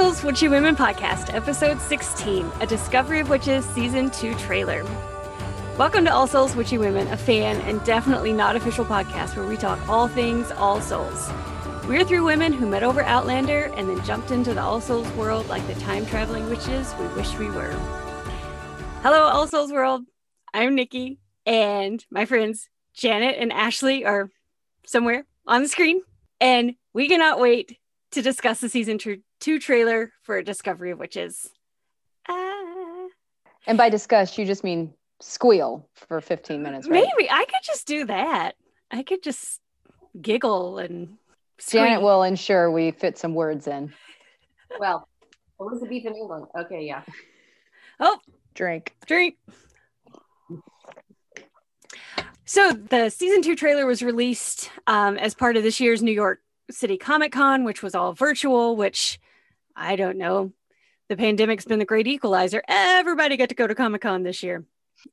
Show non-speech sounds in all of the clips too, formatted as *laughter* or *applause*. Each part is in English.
Souls Witchy Women podcast, episode 16, A Discovery of Witches, season 2 trailer. Welcome to All Souls Witchy Women, a fan and definitely not official podcast where we talk all things All Souls. We're three women who met over Outlander and then jumped into the All Souls world like the time traveling witches we wish we were. Hello, All Souls world. I'm Nikki, and my friends Janet and Ashley are somewhere on the screen, and we cannot wait to discuss the season two trailer for Discovery of Witches. Ah. And by discuss, you just mean squeal for 15 minutes. Right? Maybe I could just do that. I could just giggle and. Scream. Janet will ensure we fit some words in. *laughs* Well, Elizabeth in England. Okay, yeah. *laughs* Oh, drink. Drink. So the season two trailer was released um, as part of this year's New York City Comic Con, which was all virtual, which I don't know. The pandemic's been the great equalizer. Everybody got to go to Comic Con this year.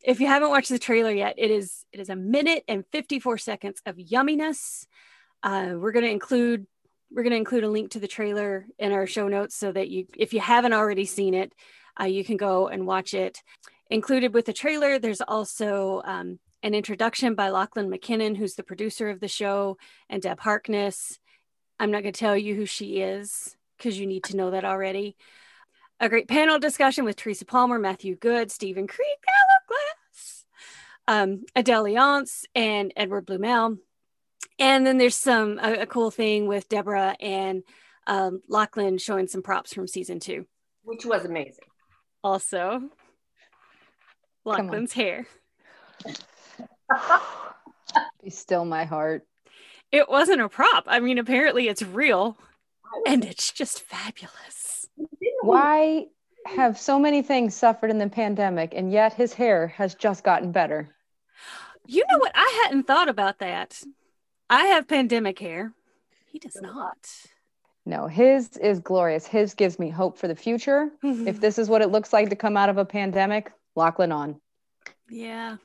If you haven't watched the trailer yet, it is it is a minute and 54 seconds of yumminess. Uh, we're going to include we're going to include a link to the trailer in our show notes so that you if you haven't already seen it, uh, you can go and watch it. Included with the trailer, there's also um, an introduction by Lachlan McKinnon, who's the producer of the show, and Deb Harkness. I'm not going to tell you who she is because you need to know that already. A great panel discussion with Teresa Palmer, Matthew Goode, Stephen Creek, Glass, um, Adelle Leonce, and Edward Bluemel. And then there's some a, a cool thing with Deborah and um, Lachlan showing some props from season two, which was amazing. Also, Lachlan's hair. Be still my heart. It wasn't a prop. I mean, apparently it's real and it's just fabulous. Why have so many things suffered in the pandemic and yet his hair has just gotten better? You know what? I hadn't thought about that. I have pandemic hair. He does not. No, his is glorious. His gives me hope for the future. if *laughs* this is what it looks like to come out of a pandemic, Lachlan on. Yeah.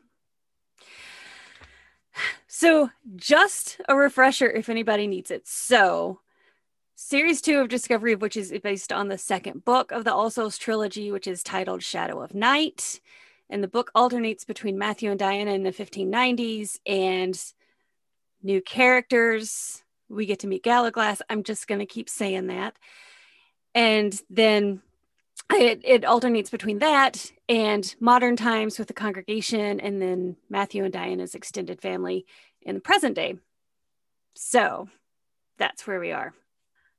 So, just a refresher if anybody needs it. So, series two of Discovery of is based on the second book of the All Souls trilogy, which is titled Shadow of Night. And the book alternates between Matthew and Diana in the 1590s and new characters. We get to meet Gallowglass. I'm just going to keep saying that. And then it, it alternates between that and modern times with the congregation and then Matthew and Diana's extended family in the present day. So that's where we are.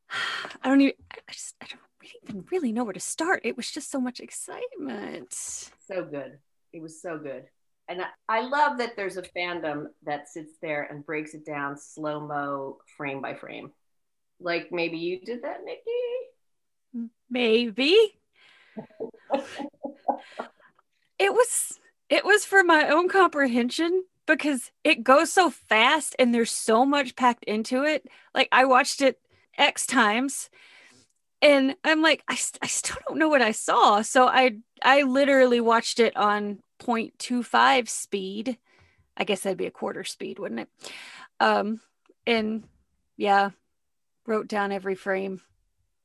*sighs* I don't even, I just, I don't even really know where to start. It was just so much excitement. So good. It was so good. And I, I love that there's a fandom that sits there and breaks it down slow mo, frame by frame. Like maybe you did that, Nikki? Maybe *laughs* it was it was for my own comprehension because it goes so fast and there's so much packed into it. Like I watched it X times and I'm like, I, I still don't know what I saw. So I I literally watched it on 0.25 speed. I guess that'd be a quarter speed, wouldn't it? Um, and yeah, wrote down every frame.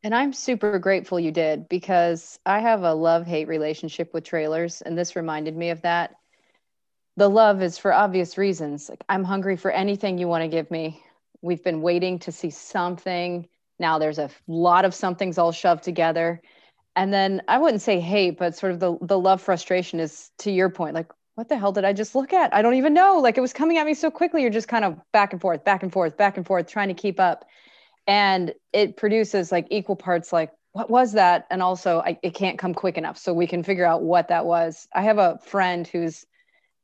And I'm super grateful you did because I have a love hate relationship with trailers. And this reminded me of that. The love is for obvious reasons. Like, I'm hungry for anything you want to give me. We've been waiting to see something. Now there's a lot of somethings all shoved together. And then I wouldn't say hate, but sort of the, the love frustration is to your point, like, what the hell did I just look at? I don't even know. Like it was coming at me so quickly. You're just kind of back and forth, back and forth, back and forth, trying to keep up and it produces like equal parts like what was that and also I, it can't come quick enough so we can figure out what that was i have a friend whose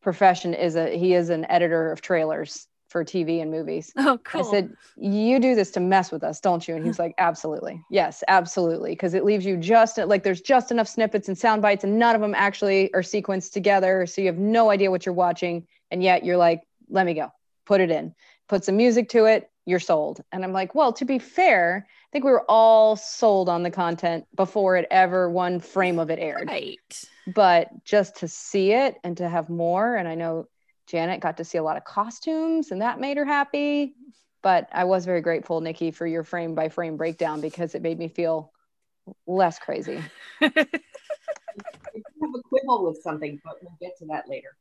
profession is a he is an editor of trailers for tv and movies. Oh cool. i said you do this to mess with us don't you? And he's *laughs* like absolutely. Yes absolutely. Because it leaves you just like there's just enough snippets and sound bites and none of them actually are sequenced together so you have no idea what you're watching and yet you're like let me go. Put it in. Put some music to it. You're sold. And I'm like, well, to be fair, think we were all sold on the content before it ever one frame of it aired. Right. But just to see it and to have more, and I know Janet got to see a lot of costumes and that made her happy. But I was very grateful, Nikki, for your frame by frame breakdown because it made me feel less crazy. *laughs* I have a quibble with something, but we'll get to that later.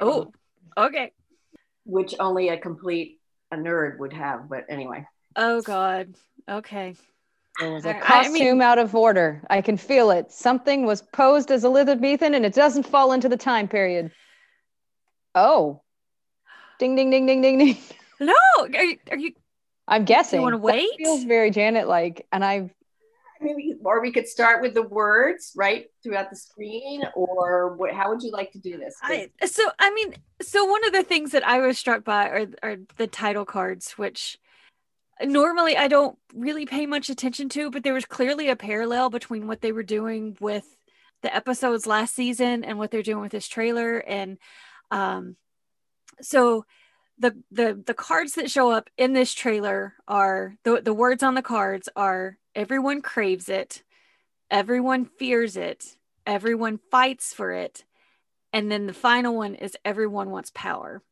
oh, um, okay. Which only a complete a nerd would have, but anyway. Oh God. Okay. There was a costume mean- out of order. I can feel it. Something was posed as Elizabethan and it doesn't fall into the time period. Oh. Ding, ding, ding, ding, ding, ding. No, are you, are you I'm guessing. You wanna That wait? feels very Janet like. And I've, Maybe, or we could start with the words right throughout the screen, or what, how would you like to do this I, so I mean, so one of the things that I was struck by are are the title cards, which normally I don't really pay much attention to, but there was clearly a parallel between what they were doing with the episodes last season and what they're doing with this trailer. And um, so the the the cards that show up in this trailer are the the words on the cards are everyone craves it, everyone fears it, everyone fights for it, and then the final one is everyone wants power.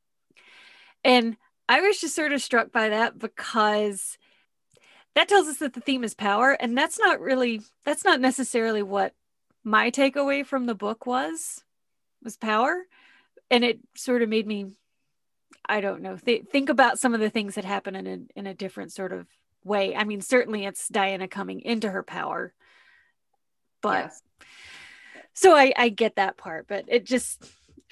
And I was just sort of struck by that because that tells us that the theme is power. And that's not really, that's not necessarily what my takeaway from the book was, was power. And it sort of made me, I don't know, th- think about some of the things that happen in a, in a different sort of way. I mean, certainly it's Diana coming into her power, but yes. so I, I get that part but it just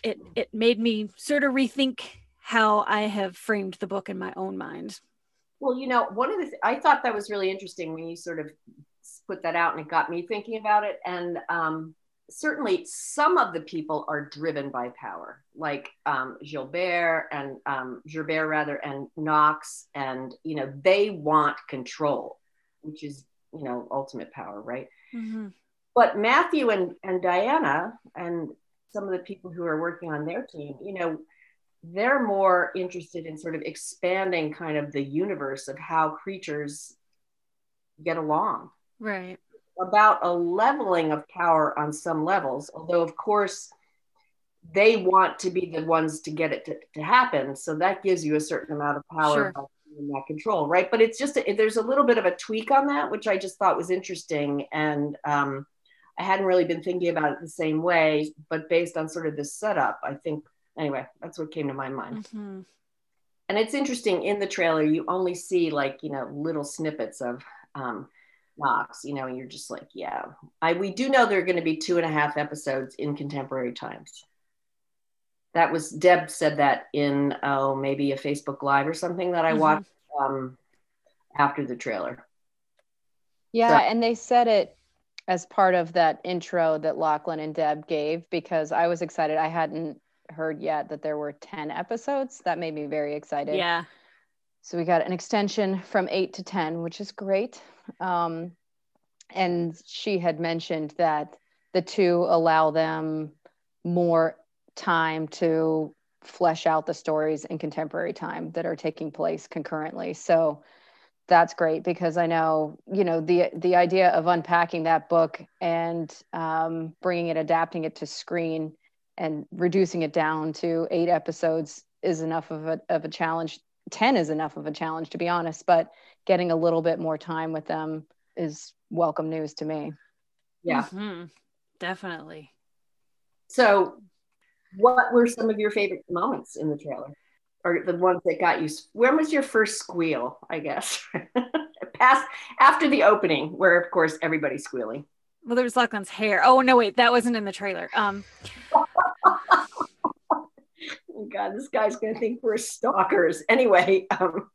it it made me sort of rethink how i have framed the book in my own mind Well, you know, one of the th- I thought that was really interesting when you sort of put that out, and it got me thinking about it. And um, certainly, some of the people are driven by power, like um, Gilbert and um, Gerbert rather, and Knox, and you know, they want control, which is you know ultimate power, right? But Matthew and and Diana and some of the people who are working on their team, you know, they're more interested in sort of expanding kind of the universe of how creatures get along. Right. About a leveling of power on some levels although of course they want to be the ones to get it to, to happen. So that gives you a certain amount of power Sure. having that control right? But it's just a, there's a little bit of a tweak on that which i just thought was interesting. And um, i hadn't really been thinking about it the same way but based on sort of this setup i think anyway that's what came to my mind Mhm. and it's interesting in the trailer you only see like you know little snippets of um Knox, you know, and you're just like, yeah. I we do know there are going to be two and a half episodes in contemporary times. That was Deb said that in oh maybe a Facebook Live or something that I Mhm. watched um, after the trailer. yeah. So- and they said it as part of that intro that Lachlan and Deb gave because I was excited. I hadn't heard yet that there were 10 episodes. That made me very excited. yeah So we got an extension from eight to 10, which is great. Um, and she had mentioned that the two allow them more time to flesh out the stories in contemporary time that are taking place concurrently. So that's great because I know, you know, the the idea of unpacking that book and um, bringing it, adapting it to screen, and reducing it down to eight episodes is enough of a of a challenge 10 is enough of a challenge to be honest but getting a little bit more time with them is welcome news to me Yeah. Mhm. definitely So, what were some of your favorite moments in the trailer, or the ones that got you? When was your first squeal? I guess *laughs* past after the opening, where of course everybody's squealing. well there was lachlan's hair oh no wait that wasn't in the trailer um God, this guy's gonna think we're stalkers. Anyway, um,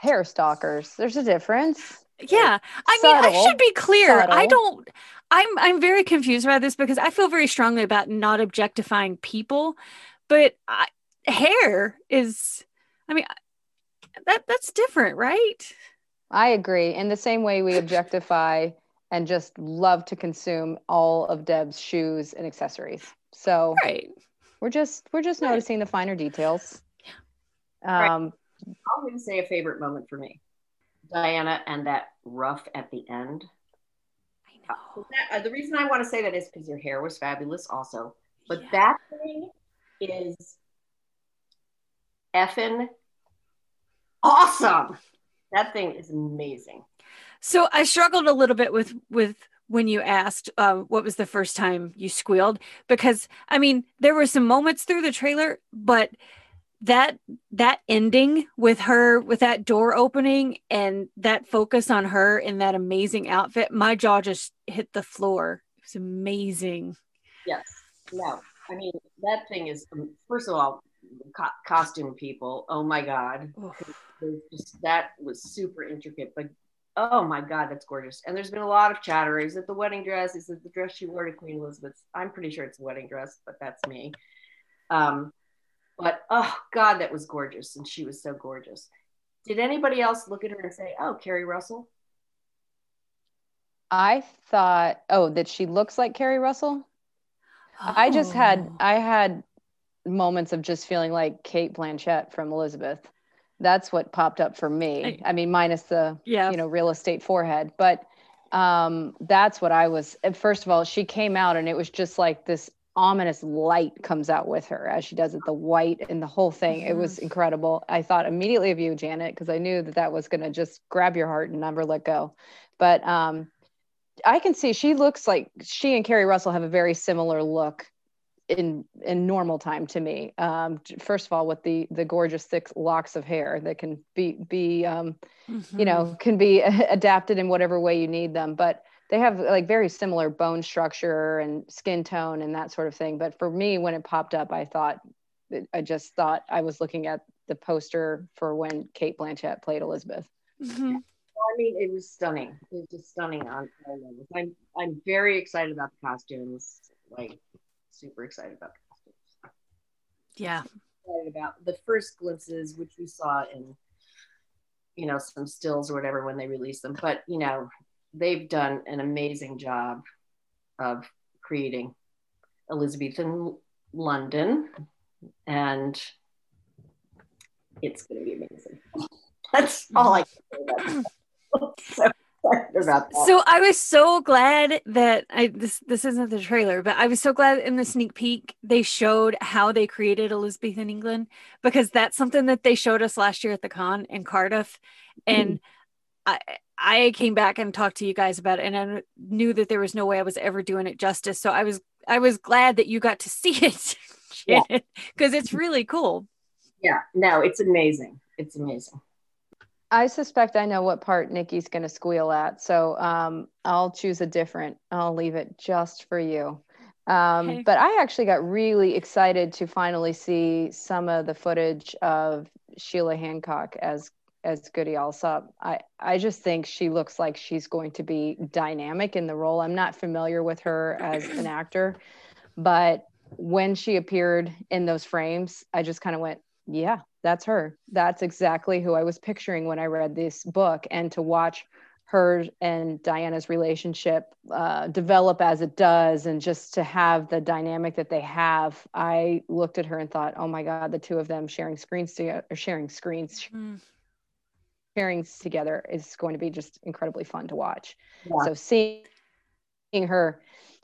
hair stalkers. There's a difference. Yeah. I mean i should be clear. I don't i'm i'm very confused about this because i feel very strongly about not objectifying people but I, hair is i mean that that's different right? I agree. In the same way we *laughs* objectify and just love to consume all of deb's shoes and accessories. So right we're just we're just Right. noticing the finer details Yeah. um I'm gonna say a favorite moment for me, Diana and that rough at the end. i know That, uh, the reason I want to say that is because your hair was fabulous, also. But Yeah. that thing is effing awesome. That thing is amazing. So I struggled a little bit with with when you asked uh, what was the first time you squealed because I mean there were some moments through the trailer, but that that ending with her with that door opening and that focus on her in that amazing outfit, my jaw just hit the floor. It was amazing. Yes. No. I mean that thing is um, first of all co- costume people. Oh my god. Just, that was super intricate, but oh my god, that's gorgeous. And there's been a lot of chatter. Is it the wedding dress? Is it the dress she wore to Queen Elizabeth? I'm pretty sure it's a wedding dress, but that's me. Um, but oh god, that was gorgeous, and she was so gorgeous. Did anybody else look at her and say, "Oh, Keri Russell"? I thought, oh, that she looks like Keri Russell. Oh. I just had oh. I had moments of just feeling like Cate Blanchett from Elizabeth that's what popped up for me. I mean, minus the yeah. you know real estate forehead, but um, that's what I was. First of all, she came out and it was just like this ominous light comes out with her as she does it, the white and the whole thing. Mm-hmm. It was incredible. I thought immediately of you, Janet, because I knew that that was going to just grab your heart and never let go. But um, I can see she looks like she and Keri Russell have a very similar look in in normal time to me. Um, first of all, with the the gorgeous thick locks of hair that can be be um, mm-hmm. you know mm-hmm. can be *laughs* adapted in whatever way you need them, but they have like very similar bone structure and skin tone and that sort of thing. But for me, when it popped up, I thought I just thought I was looking at the poster for when Cate Blanchett played Elizabeth. Mm-hmm. I mean, it was stunning. It was just stunning on all levels. I'm I'm very excited about the costumes. Like super excited about costumes. Yeah. Excited about the first glimpses, which we saw in, you know, some stills or whatever when they released them. But, you know, they've done an amazing job of creating Elizabethan London. And it's going to be amazing. *laughs* That's all I can say about *laughs* that. So I was so glad that I this this isn't the trailer, but I was so glad in the sneak peek they showed how they created Elizabethan England because that's something that they showed us last year at the con in Cardiff, and mm. I I came back and talked to you guys about it, and I knew that there was no way I was ever doing it justice. So I was I was glad that you got to see *laughs* it because yeah. *laughs* it's really cool. Yeah, no, it's amazing. It's amazing. I suspect I know what part Nikki's going to squeal at. So um, I'll choose a different. I'll leave it just for you. Um, okay. But I actually got really excited to finally see some of the footage of Sheila Hancock as as Goody Alsop. I I just think she looks like she's going to be dynamic in the role. I'm not familiar with her as an actor, but when she appeared in those frames, I just kind of went, yeah, that's her. That's exactly who I was picturing when I read this book. And to watch her and Diana's relationship uh, develop as it does, and just to have the dynamic that they have, I looked at her and thought, "Oh my God, the two of them sharing screens together, sharing screens, mm. sharing together is going to be just incredibly fun to watch." Yeah. So seeing her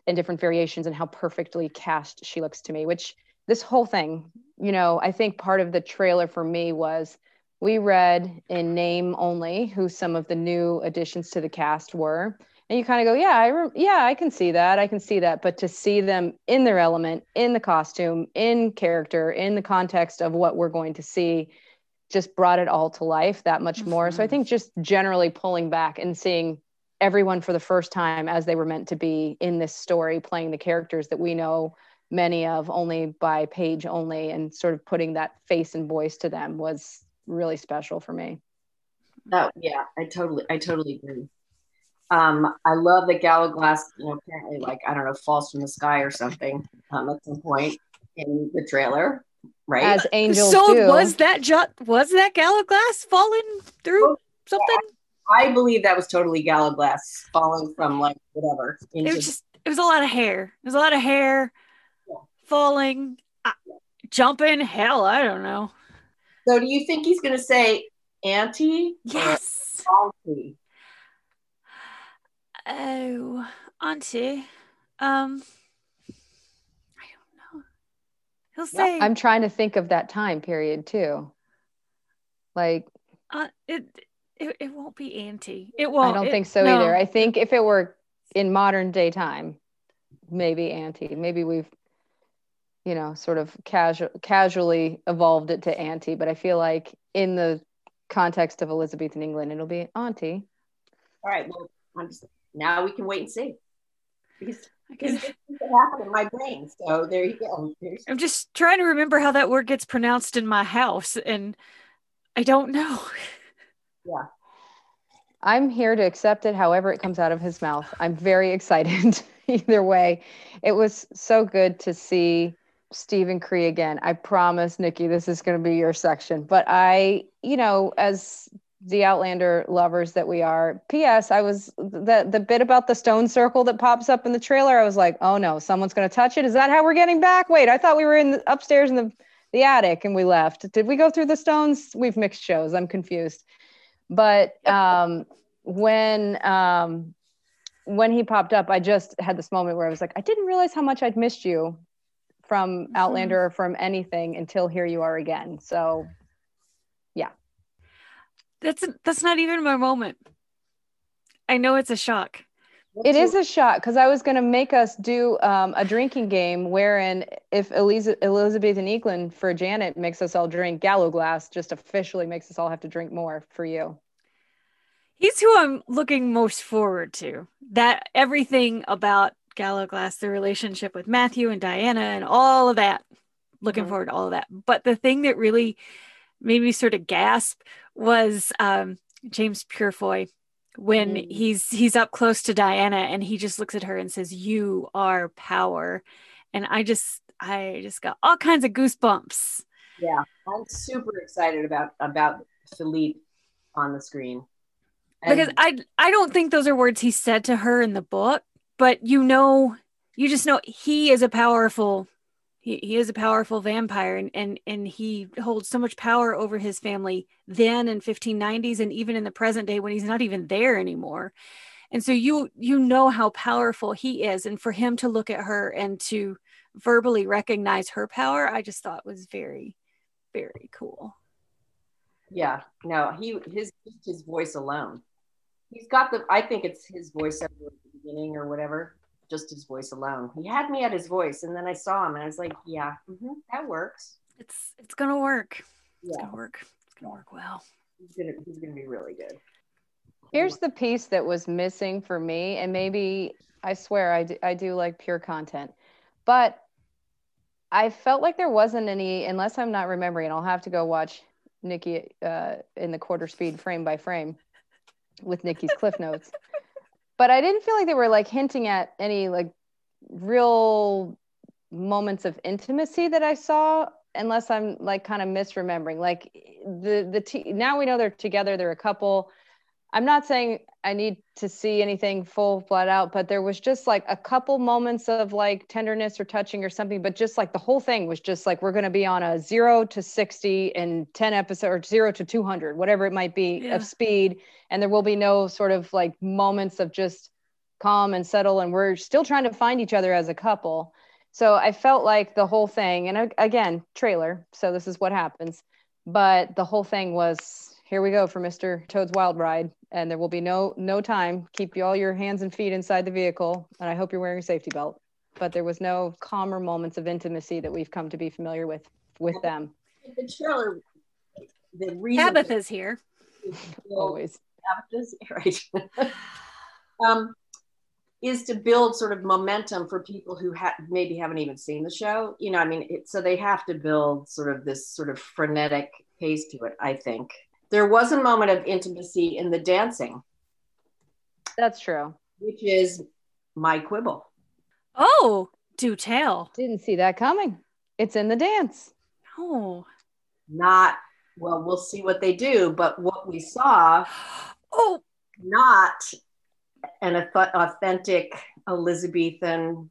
in different variations and how perfectly cast she looks to me, which this whole thing you know, I think part of the trailer for me was we read in name only who some of the new additions to the cast were. And you kind of go, yeah, I re- yeah, I can see that. I can see that. But to see them in their element, in the costume, in character, in the context of what we're going to see, just brought it all to life that much more. Mm-hmm. So I think just generally pulling back and seeing everyone for the first time as they were meant to be in this story, playing the characters that we know many of only by page only and sort of putting that face and voice to them was really special for me oh yeah i totally i totally agree um i love that Gallowglass you know apparently like i don't know falls from the sky or something um at some point in the trailer right as angels so do. was that ju- was that Gallowglass falling through oh, something yeah. I believe that was totally Gallowglass falling from like whatever. it was just it was a lot of hair. It was a lot of hair falling, uh, jumping. Hell, I don't know. So, do you think he's going to say auntie? Yes. Auntie. Oh, auntie. Um, I don't know. He'll say. I'm trying to think of that time period too. Like, uh, it, it, it won't be auntie. It won't. I don't it, think so no. either. I think if it were in modern day time, maybe auntie. Maybe we've, you know, sort of casual casually evolved it to auntie, but I feel like in the context of Elizabethan England, it'll be auntie. All right. Well, I'm just, now we can wait and see. Because because it happened in my brain. So there you go. There's- I'm just trying to remember how that word gets pronounced in my house, and I don't know. *laughs* yeah. I'm here to accept it however it comes out of his mouth. I'm very *laughs* excited *laughs* either way. It was so good to see Stephen Cree again. I promise, Nikki, this is going to be your section. But I, you know, as the Outlander lovers that we are, P.S. I was the the bit about the stone circle that pops up in the trailer. I was like, oh no, someone's going to touch it. Is that how we're getting back? Wait, I thought we were in the, upstairs in the the attic and we left. Did we go through the stones? We've mixed shows. I'm confused. But um, when um, when he popped up, I just had this moment where I was like, I didn't realize how much I'd missed you from Outlander or from anything until here you are again. So yeah. That's that's not even my moment. I know it's a shock. it is a shock because I was going to make us do um, a drinking game wherein if Eliza, Elizabeth and Eklund for Janet makes us all drink Gallowglass, just officially makes us all have to drink more for you. He's who I'm looking most forward to. That everything about Gallowglass, the relationship with Matthew and Diana, and all of that. Looking Mhm. forward to all of that. But the thing that really made me sort of gasp was um, James Purefoy when Mm. he's he's up close to Diana and he just looks at her and says, "You are power," and I just I just got all kinds of goosebumps. Yeah, I'm super excited about about Philippe on the screen. And- because I I don't think those are words he said to her in the book, but you know, you just know he is a powerful he, he is a powerful vampire and, and and he holds so much power over his family then in 1590s and even in the present day when he's not even there anymore. And so you you know how powerful he is and for him to look at her and to verbally recognize her power, I just thought was very very cool. yeah, no, he his his voice alone. He's got the. I think it's his voice the beginning or whatever. Just his voice alone. He had me at his voice, and then I saw him, and I was like, "Yeah, mhm, that works. It's it's going to work. Yeah. It's Yeah, going to work. It's going to work well. he's gonna he's gonna be really good." Here's the piece that was missing for me, and maybe I swear I do, I do like pure content, but I felt like there wasn't any, unless I'm not remembering. I'll have to go watch Nikki uh, in the quarter speed frame by frame with Nikki's cliff notes. *laughs* But I didn't feel like they were like hinting at any like real moments of intimacy that I saw, unless I'm like kind of misremembering. Like the the t- now we know they're together, they're a couple. I'm not saying I need to see anything full flat out, but there was just like a couple moments of like tenderness or touching or something, but just like the whole thing was just like we're going to be on a zero to 60 in 10 episodes or zero to 200, whatever it might be Yeah. of speed. And there will be no sort of like moments of just calm and settle. And we're still trying to find each other as a couple. So I felt like the whole thing, and again, trailer. So this is what happens. But the whole thing was here we go for Mr. Toad's Wild Ride, and there will be no no time. Keep you all your hands and feet inside the vehicle, and I hope you're wearing a safety belt. But there was no calmer moments of intimacy that we've come to be familiar with with them. The trailer, the reason Tabitha's here. Always. Tabitha's *laughs* right. *laughs* um, is to build sort of momentum for people who ha- maybe haven't even seen the show. You know, I mean, it, so they have to build sort of this sort of frenetic pace to it. I think there was a moment of intimacy in the dancing, That's true. which is my quibble. Oh, do tell. Didn't see that coming. It's in the dance. Oh. Not well. We'll see what they do, but what we saw, *gasps* Oh, not an authentic Elizabethan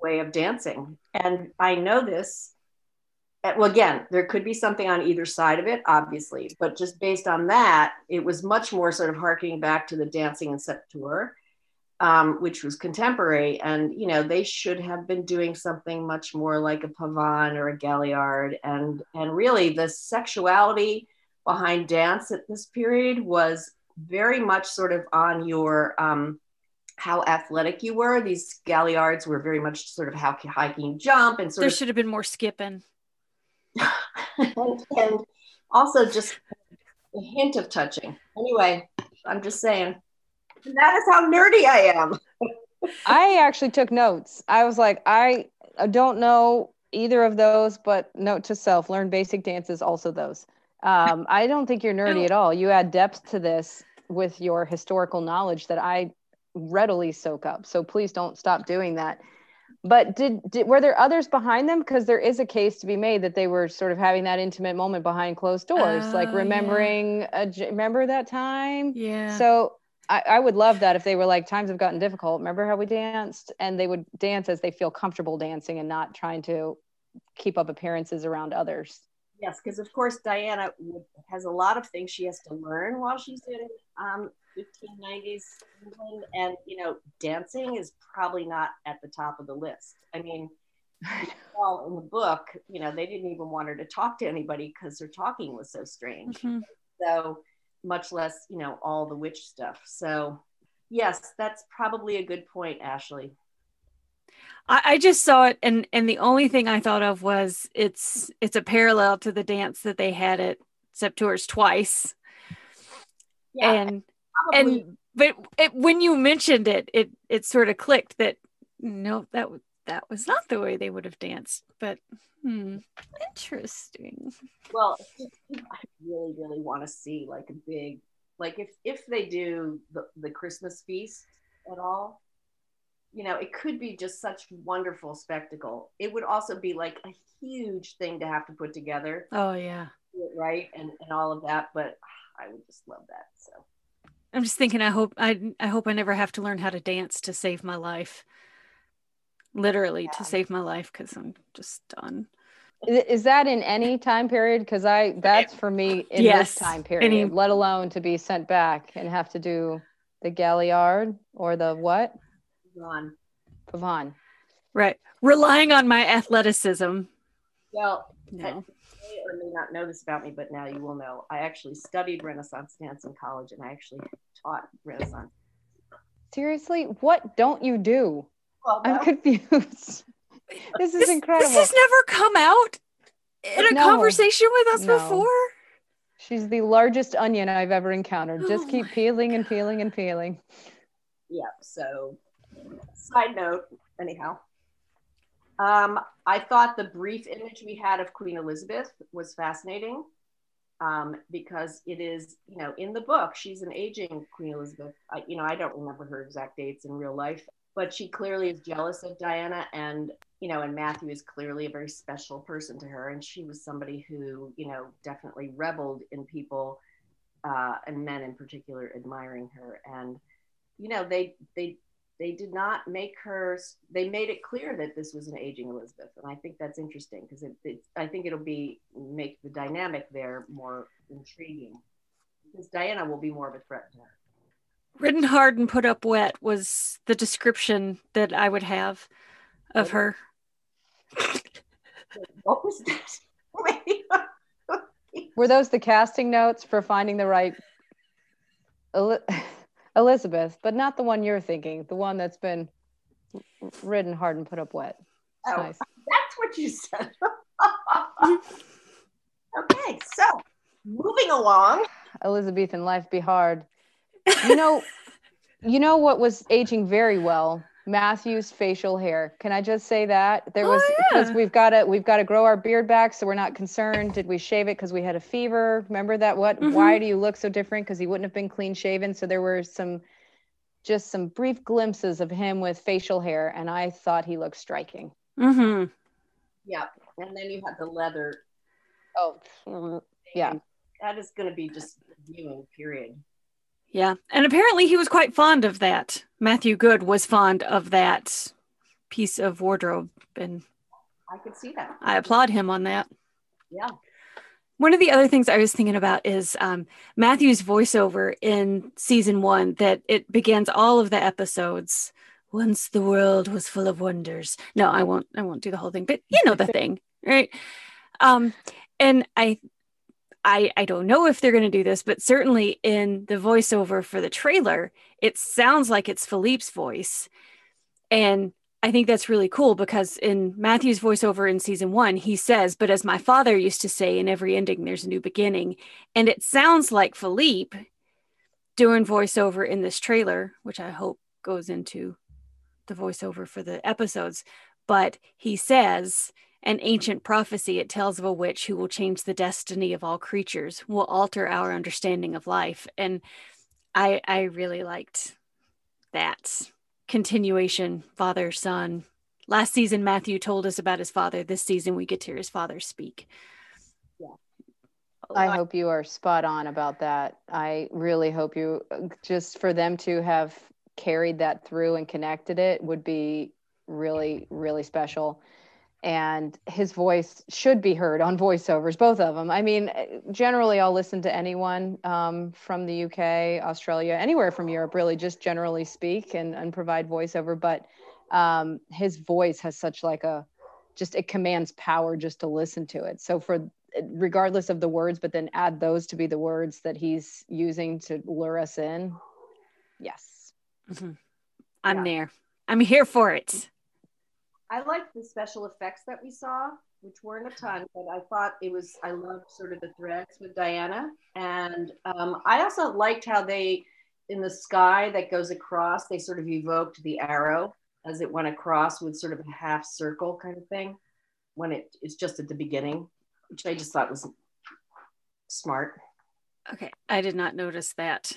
way of dancing. And I know this. Well, again, there could be something on either side of it, obviously, but just based on that, it was much more sort of harkening back to the dancing in Sept-Tours, um, which was contemporary. And, you know, they should have been doing something much more like a Pavane or a Galliard. And, and really, the sexuality behind dance at this period was very much sort of on your um, how athletic you were. These galliards were very much sort of how high can you jump and sort there of should have been more skipping. And, *laughs* and also just a hint of touching. Anyway, I'm just saying that is how nerdy I am. *laughs* I actually took notes. I was like, I don't know either of those, but note to self: learn basic dances. Also, those. Um, I don't think you're nerdy at all. You add depth to this with your historical knowledge that I readily soak up. So please don't stop doing that. But did, did were there others behind them? Because there is a case to be made that they were sort of having that intimate moment behind closed doors, like Oh, remembering. A, j- remember that time? Yeah. So I, I would love that if they were like times have gotten difficult. Remember how we danced, and they would dance as they feel comfortable dancing and not trying to keep up appearances around others. Yes, because of course Diana has a lot of things she has to learn while she's in um, 1590s England, and you know, dancing is probably not at the top of the list. I mean, *laughs* all in the book, you know, they didn't even want her to talk to anybody because her talking was so strange. Mhm. So much less, you know, all the witch stuff. So yes, that's probably a good point, Ashley. I, I just saw it and and the only thing I thought of was it's it's a parallel to the dance that they had at Sept-Tours twice. Yeah, and probably. and but it, when you mentioned it, it it sort of clicked that no, that that was not the way they would have danced. But hmm, interesting. Well, I really, really want to see like a big, like if if they do the the Christmas feast at all, you know, it could be just such wonderful spectacle. It would also be like a huge thing to have to put together, Oh yeah. right, and and all of that. But I would just love that. So I'm just thinking. I hope I I hope I never have to learn how to dance to save my life. Literally to save my life because I'm just done. Is that in any time period? Because I that's for me in Yes, this time period, any- let alone to be sent back and have to do the galliard or the what? Ron, Pavon. Right. Relying on my athleticism. Well, No. you may or may not know this about me, but now you will know. I actually studied Renaissance dance in college, and I actually taught Renaissance. Seriously, what don't you do? Well, I'm confused. *laughs* this is incredible. This has never come out in a No. conversation with us No. before. She's the largest onion I've ever encountered. Oh Just Oh keep my peeling and peeling and peeling. yeah so side note anyhow um, i thought the brief image we had of queen elizabeth was fascinating um, because it is you know in the book she's an aging queen elizabeth. I, you know i don't remember her exact dates in real life but she clearly is jealous of diana and you know and matthew is clearly a very special person to her. And she was somebody who you know definitely reveled in people uh, and men in particular admiring her. And you know they they they did not make her they made it clear that this was an aging elizabeth. And i think that's interesting because it, it i think it'll be make the dynamic there more intriguing. Because diana will be more of a threat to her. Ridden hard and put up wet was the description that I would have of her. *laughs* what was that? *laughs* Were those the casting notes for finding the right Eli- Elizabeth, but not the one you're thinking, the one that's been ridden hard and put up wet. Oh. nice. that's what you said *laughs* okay so moving along Elizabethan life be hard. You know, you know what was aging very well? Matthew's facial hair. Can I just say that there Oh, was because yeah. we've got to we've got to grow our beard back, so we're not concerned. Did we shave it because we had a fever? Remember that? What? Why Mhm. do you look so different? Because he wouldn't have been clean shaven. So there were some, just some brief glimpses of him with facial hair, and I thought he looked striking. Mm-hmm. yeah and then you had the leather Oh, yeah. that is going to be just viewing period Yeah. And apparently he was quite fond of that. Matthew Goode was fond of that piece of wardrobe. And i could see that I applaud him on that. yeah One of the other things I was thinking about is um, Matthew's voiceover in season one that it begins all of the episodes. Once the world was full of wonders. No, I won't. I won't do the whole thing, but you know the *laughs* thing, right? Um, and I, I, I don't know if they're going to do this, but certainly in the voiceover for the trailer, it sounds like it's Philippe's voice. And I think that's really cool because in Matthew's voiceover in season one, he says, But as my father used to say, in every ending, there's a new beginning. And it sounds like Philippe doing voiceover in this trailer, which I hope goes into the voiceover for the episodes. But he says, an ancient prophecy it tells of a witch who will change the destiny of all creatures will alter our understanding of life. And i i really liked that continuation father son. Last season matthew told us about his father. This season we get to hear his father speak. Yeah. I hope you are spot on about that. I really hope you just for them to have carried that through and connected it would be really really special and his voice should be heard on voiceovers, both of them. I mean, generally, I'll listen to anyone um, from the UK, Australia, anywhere from Europe, really, just generally speak and, and provide voiceover. But um, his voice has such like a, just it commands power just to listen to it. So for regardless of the words, but then add those to be the words that he's using to lure us in. Yes. Mm-hmm. I'm yeah. there. I'm here for it. I liked the special effects that we saw, which weren't a ton, but I thought it was, I loved sort of the threads with Diana. And um, I also liked how they, in the sky that goes across, they sort of evoked the arrow as it went across with sort of a half circle kind of thing when it, it's just at the beginning, which I just thought was smart. Okay. I did not notice that.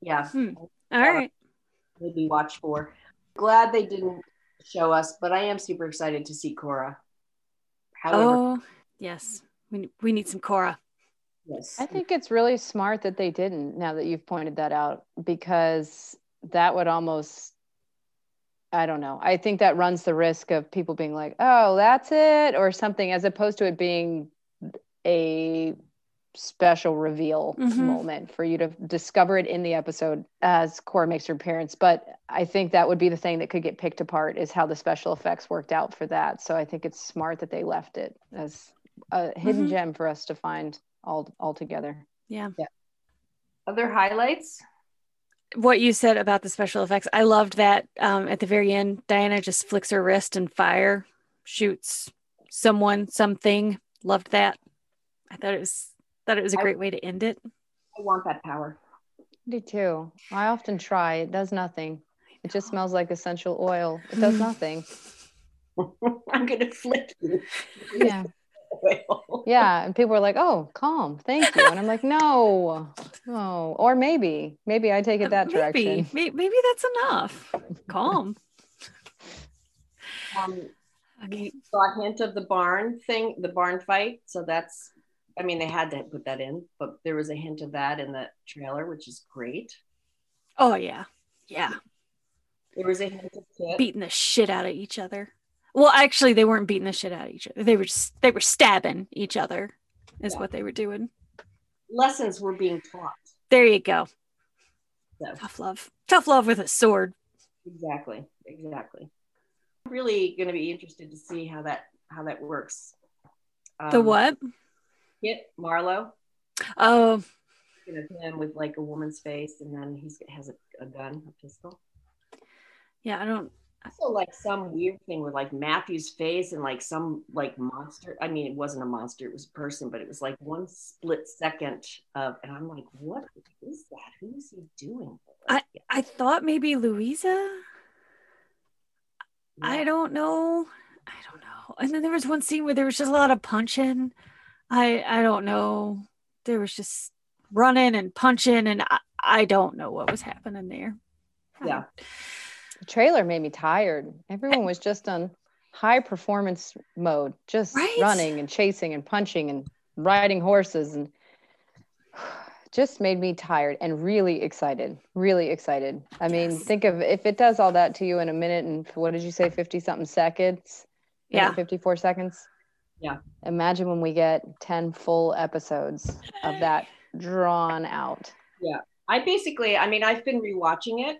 Yeah. Hmm. All right. Maybe watch for. Glad they didn't show us, but I am super excited to see Corra. However, oh, yes. We, we need some Corra. Yes. I think it's really smart that they didn't, now that you've pointed that out, because that would almost, I don't know. I think that runs the risk of people being like, oh, that's it, or something, as opposed to it being a special reveal mm-hmm. moment for you to discover it in the episode as Corra makes her appearance. But I think that would be the thing that could get picked apart is how the special effects worked out for that. So I think it's smart that they left it as a hidden mm-hmm. gem for us to find all all together. Yeah. Yeah. Other highlights? What you said about the special effects, I loved that. Um, at the very end, Diana just flicks her wrist and fire shoots someone, something. Loved that. I thought it was Thought it was a great I, way to end it. I want that power. Me too. I often try. It does nothing. It just smells like essential oil. It does *laughs* nothing. *laughs* I'm gonna flip you. Yeah. *laughs* yeah, and people are like, "Oh, calm, thank you," and I'm like, "No, no," or maybe, maybe I take it that maybe, direction. Maybe, maybe that's enough. calm. Um, okay. We saw a hint of the barn thing, the barn fight. So that's I mean, they had to put that in, but there was a hint of that in the trailer, which is great. Oh yeah, yeah. There was a hint of Kit. beating the shit out of each other. Well, actually, they weren't beating the shit out of each other. They were just, they were stabbing each other, is yeah. what they were doing. Lessons were being taught. There you go. So. Tough love, tough love with a sword. Exactly, exactly. Really going to be interested to see how that how that works. Um, the what? Kit Marlowe. Oh. You know, him with like a woman's face, and then he has a, a gun, a pistol. Yeah, I don't. Also, like some weird thing with like Matthew's face and like some like monster. I mean, it wasn't a monster; it was a person, but it was like one split second of, and I'm like, what is that? Who is he doing? I I thought maybe Louisa. Yeah. I don't know. I don't know. And then there was one scene where there was just a lot of punching. I I don't know. There was just running and punching, and I, I don't know what was happening there. Yeah. The trailer made me tired. Everyone was just on high performance mode, just right? running and chasing and punching and riding horses and *sighs* just made me tired and really excited really excited i mean yes. think of if it does all that to you in a minute and what did you say 50 something seconds yeah 54 seconds yeah. Imagine when we get 10 full episodes of that drawn out. Yeah. I basically, I mean, I've been rewatching it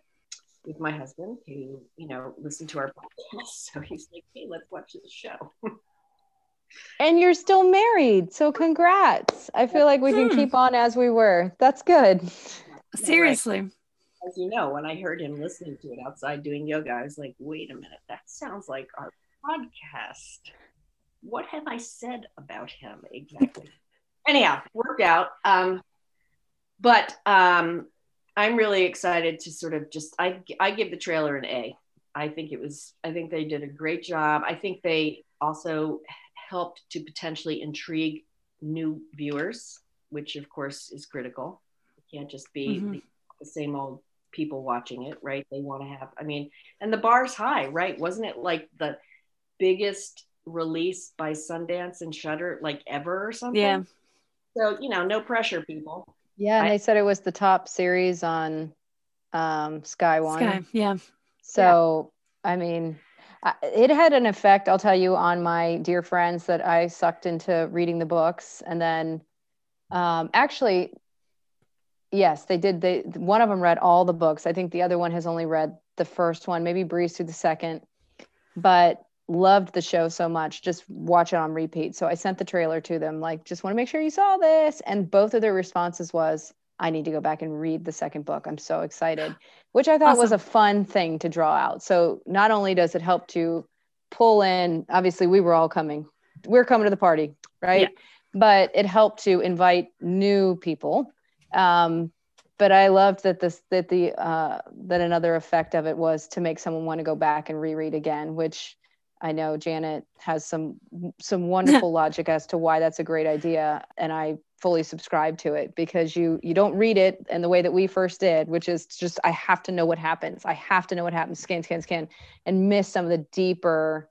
with my husband who, you know, listened to our podcast. *laughs* So he's like, hey, let's watch this show. *laughs* And you're still married. So congrats. I feel like we can Hmm. keep on as we were. That's good. Seriously. As you know, when I heard him listening to it outside doing yoga, I was like, wait a minute, that sounds like our podcast. What have I said about him exactly? *laughs* Anyhow, worked out. Um, but um, I'm really excited to sort of just I I give the trailer an A. I think it was I think they did a great job. I think they also helped to potentially intrigue new viewers, which of course is critical. It can't just be Mhm. the, the same old people watching it, right? They want to have I mean, and the bar's high, right? Wasn't it like the biggest release by Sundance and Shudder like ever or something? Yeah. So, you know, no pressure people. Yeah, and I- they said it was the top series on um, Sky One. Sky. Yeah. So, I mean, it had an effect, I'll tell you, on my dear friends that I sucked into reading the books. And then, um, actually, yes, they did. They one of them read all the books. I think the other one has only read the first one, maybe breezed through the second, but loved the show so much. Just watch it on repeat. So I sent the trailer to them, like, just want to make sure you saw this. And both of their responses was, I need to go back and read the second book. I'm so excited, which I thought was a fun thing to draw out. So not only does it help to pull in, obviously, we were all coming, we're coming to the party, right? Yeah. But it helped to invite new people. Um, but I loved that this that the uh, that another effect of it was to make someone want to go back and reread again, which I know Janet has some some *laughs* wonderful logic as to why that's a great idea, and I fully subscribe to it because you you don't read it in the way that we first did, which is just I have to know what happens. I have to know what happens, scan, scan, scan, and miss some of the deeper,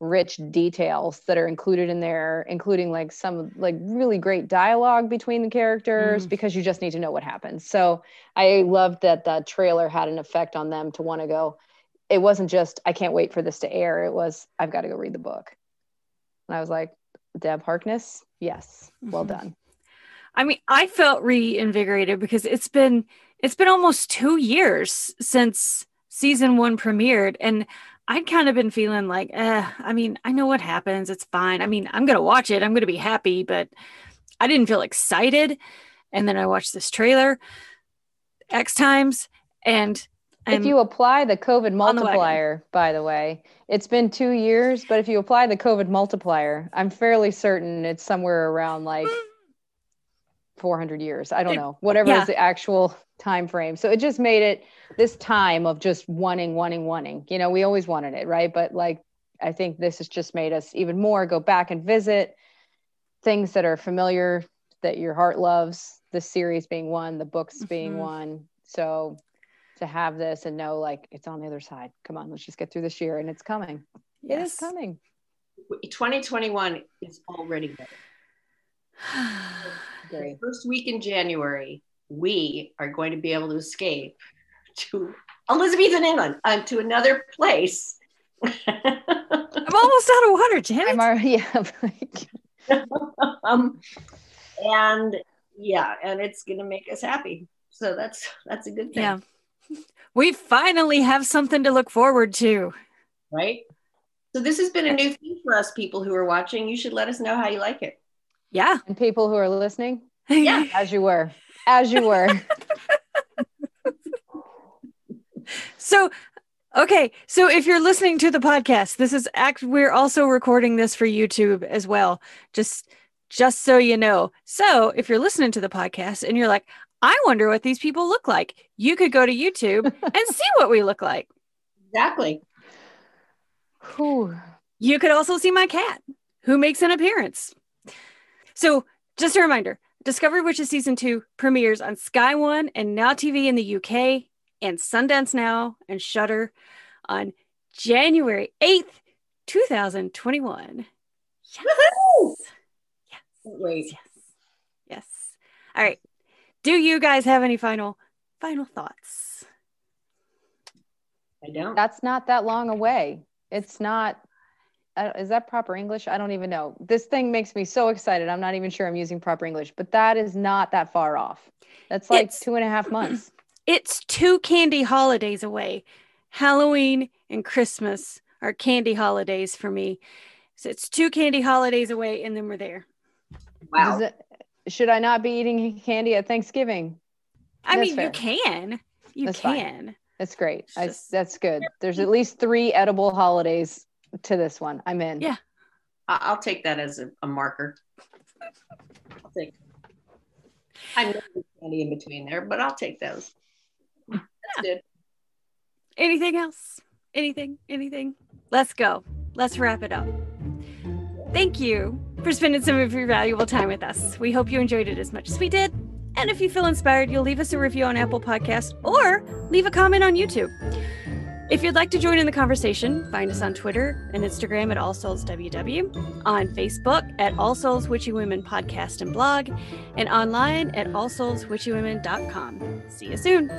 rich details that are included in there, including like some like really great dialogue between the characters Mm. because you just need to know what happens. So I loved that the trailer had an effect on them to want to go. It wasn't just I can't wait for this to air. It was I've got to go read the book. And I was like, Deb Harkness, yes, well Mhm. done. I mean, I felt reinvigorated because it's been it's been almost two years since season one premiered, and I'd kind of been feeling like, eh, I mean, I know what happens. It's fine. I mean, I'm gonna watch it. I'm gonna be happy, but I didn't feel excited. And then I watched this trailer X times, and if I'm, you apply the COVID on the multiplier, by the way, it's been two years, but if you apply the COVID multiplier, I'm fairly certain it's somewhere around like 400 years. I don't know, whatever yeah. is the actual time frame. So it just made it this time of just wanting, wanting, wanting. You know, we always wanted it, right? But like, I think this has just made us even more go back and visit things that are familiar that your heart loves. The series being one, the books being Mhm. one. So to have this and know like it's on the other side. Come on, let's just get through this year and it's coming. It is coming. 2021 is already better. *sighs* The first week in January, we are going to be able to escape to Elizabethan England, um, to another place. *laughs* I'm almost out of water, Janet. I'm already *laughs* yeah. like- *laughs* um, and yeah, and it's going to make us happy. So that's that's a good thing, yeah. We finally have something to look forward to. right? So this has been a new thing for us people who are watching. You should let us know how you like it. Yeah. and people who are listening, Yeah. *laughs* as you were, as you were. *laughs* So, okay. So if you're listening to the podcast, this is act we're also recording this for YouTube as well. Just just so you know. So, if you're listening to the podcast and you're like, "I wonder what these people look like." You could go to YouTube and see what we look like. Exactly. Whew. You could also see my cat who makes an appearance. So, just a reminder Discovery Witches Season 2 premieres on Sky One and Now TV in the UK and Sundance Now and Shudder on January 8th, 2021. Yes. Yes. Wait. Yes. Yes. All right. Do you guys have any final final thoughts? I don't. That's not that long away. It's not. Uh, is that proper English? I don't even know. This thing makes me so excited. I'm not even sure I'm using proper English, but that is not that far off. That's like It's- two and a half months. *clears throat* It's two candy holidays away. Halloween and Christmas are candy holidays for me. So it's two candy holidays away, and then we're there. Wow. Does it- should I not be eating candy at Thanksgiving? I That's mean, fair. you can. You That's fine. can. That's great. I, Just- that's good. There's at least three edible holidays to this one. I'm in. Yeah. I- I'll take that as a, a marker. I'll take. I'm not candy in between there, but I'll take those. That's good. Anything else? Anything? Anything? Let's go. Let's wrap it up. Thank you for spending some of your valuable time with us. We hope you enjoyed it as much as we did. And if you feel inspired, you'll leave us a review on Apple Podcasts or leave a comment on YouTube. If you'd like to join in the conversation, find us on Twitter and Instagram at All Souls WW, on Facebook at All Souls Witchy Women Podcast and Blog, and online at allsoulswitchywomen.com. See you soon.